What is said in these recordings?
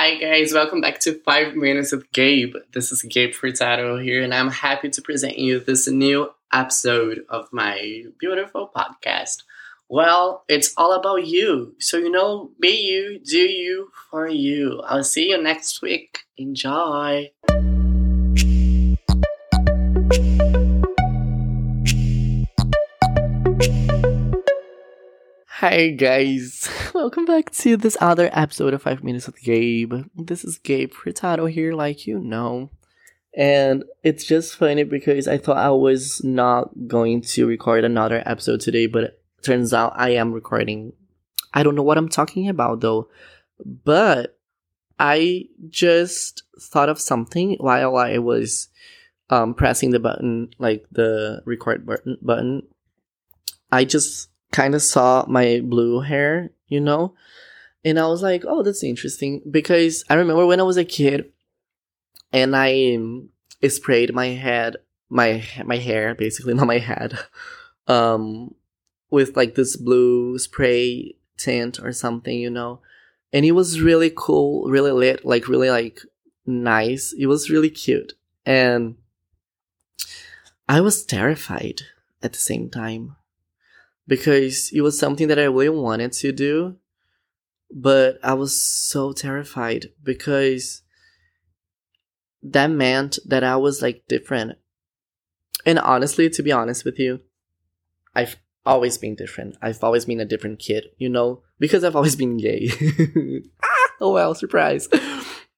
Hi guys, welcome back to 5 Minutes with Gabe. This is Gabe Furtado here, and I'm happy to present you this new episode of my beautiful podcast. Well, it's all about you. So, you know, be you, do you, for you. I'll see you next week. Enjoy. Hi guys, welcome back to this other episode of 5 Minutes with Gabe. This is Gabe Furtado here, like you know. And it's just funny because I thought I was not going to record another episode today, but it turns out I am recording. I don't know what I'm talking about though, but I just thought of something while I was um, pressing the button, like the record button. button. I just kind of saw my blue hair, you know? And I was like, oh, that's interesting. Because I remember when I was a kid and I um, sprayed my head, my my hair, basically, not my head, um, with like this blue spray tint or something, you know? And it was really cool, really lit, like really like nice. It was really cute. And I was terrified at the same time because it was something that I really wanted to do, but I was so terrified because that meant that I was like different. And honestly, to be honest with you, I've always been different. I've always been a different kid, you know, because I've always been gay. ah, oh well, surprise.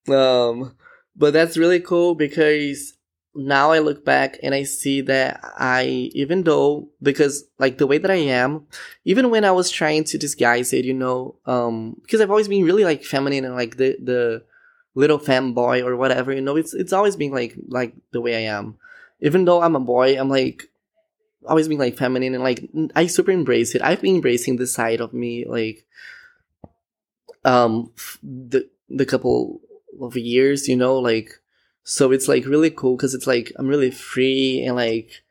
Um, but that's really cool because now I look back and I see that I, even though, because like the way that I am, even when I was trying to disguise it, you know, um, because I've always been really like feminine and like the, the little fanboy or whatever, you know, it's, it's always been like, like the way I am. Even though I'm a boy, I'm like, always been like feminine and like, I super embrace it. I've been embracing this side of me, like, um, the, the couple of years, you know, like, so it's like really cool because it's like I'm really free and like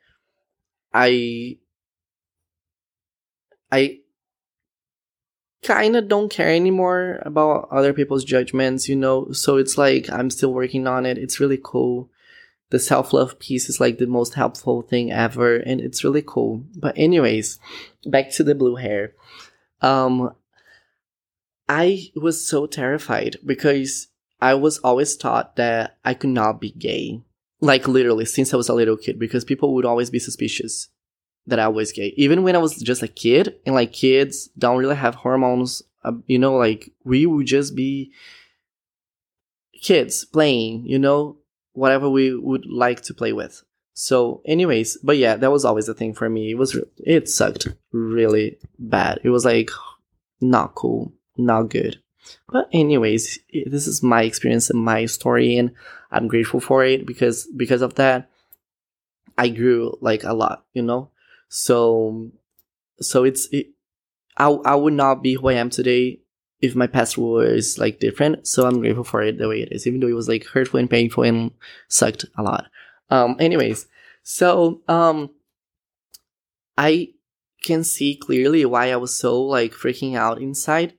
I I kind of don't care anymore about other people's judgments, you know. So it's like I'm still working on it. It's really cool. The self love piece is like the most helpful thing ever, and it's really cool. But anyways, back to the blue hair. Um, I was so terrified because I was always taught that I could not be gay. Like literally since I was a little kid because people would always be suspicious that I was gay. Even when I was just a kid and like kids don't really have hormones, uh, you know, like we would just be kids playing, you know, whatever we would like to play with. So, anyways, but yeah, that was always a thing for me. It was, it sucked really bad. It was like not cool, not good. But anyways, this is my experience and my story, and I'm grateful for it because because of that, I grew like a lot, you know. So, so it's it, I I would not be who I am today if my past was like different. So I'm grateful for it the way it is, even though it was like hurtful and painful and sucked a lot. Um. Anyways, so um, I can see clearly why I was so like freaking out inside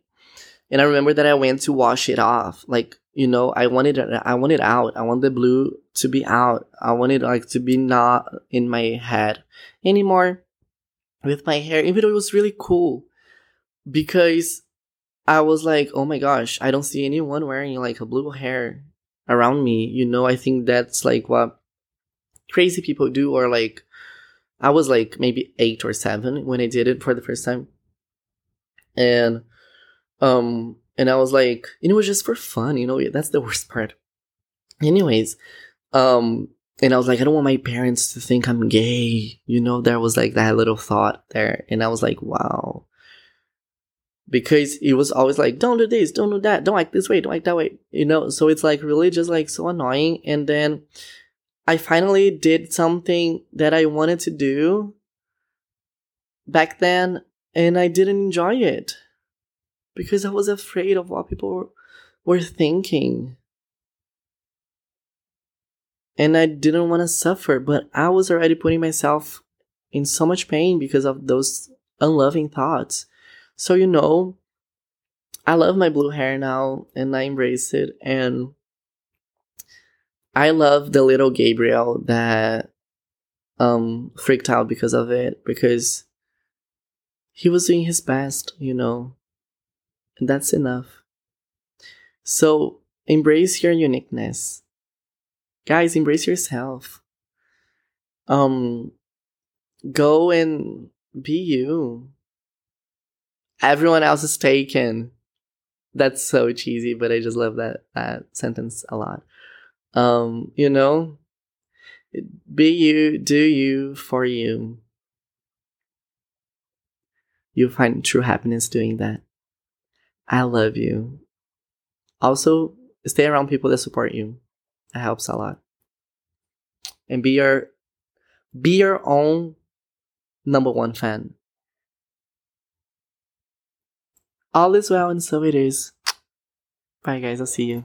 and I remember that I went to wash it off. Like, you know, I wanted I wanted out. I want the blue to be out. I wanted like to be not in my head anymore with my hair, even though it was really cool. Because I was like, oh my gosh, I don't see anyone wearing like a blue hair around me. You know, I think that's like what crazy people do, or like, I was like maybe eight or seven when I did it for the first time. And um, and I was like, it was just for fun, you know, that's the worst part. Anyways, um, and I was like, I don't want my parents to think I'm gay. You know, there was like that little thought there. And I was like, wow. Because it was always like, don't do this, don't do that, don't act this way, don't act that way. You know, so it's like really just like so annoying. And then I finally did something that I wanted to do back then and I didn't enjoy it because I was afraid of what people were thinking. And I didn't want to suffer, but I was already putting myself in so much pain because of those unloving thoughts. So, you know, I love my blue hair now and I embrace it. And I love the little Gabriel that um freaked out because of it because he was doing his best, you know. That's enough. So embrace your uniqueness. Guys, embrace yourself. Um go and be you. Everyone else is taken. That's so cheesy, but I just love that that sentence a lot. Um, you know, be you, do you for you. You'll find true happiness doing that. I love you. Also, stay around people that support you. That helps a lot. And be your be your own number one fan. All is well and so it is. Bye guys, I'll see you.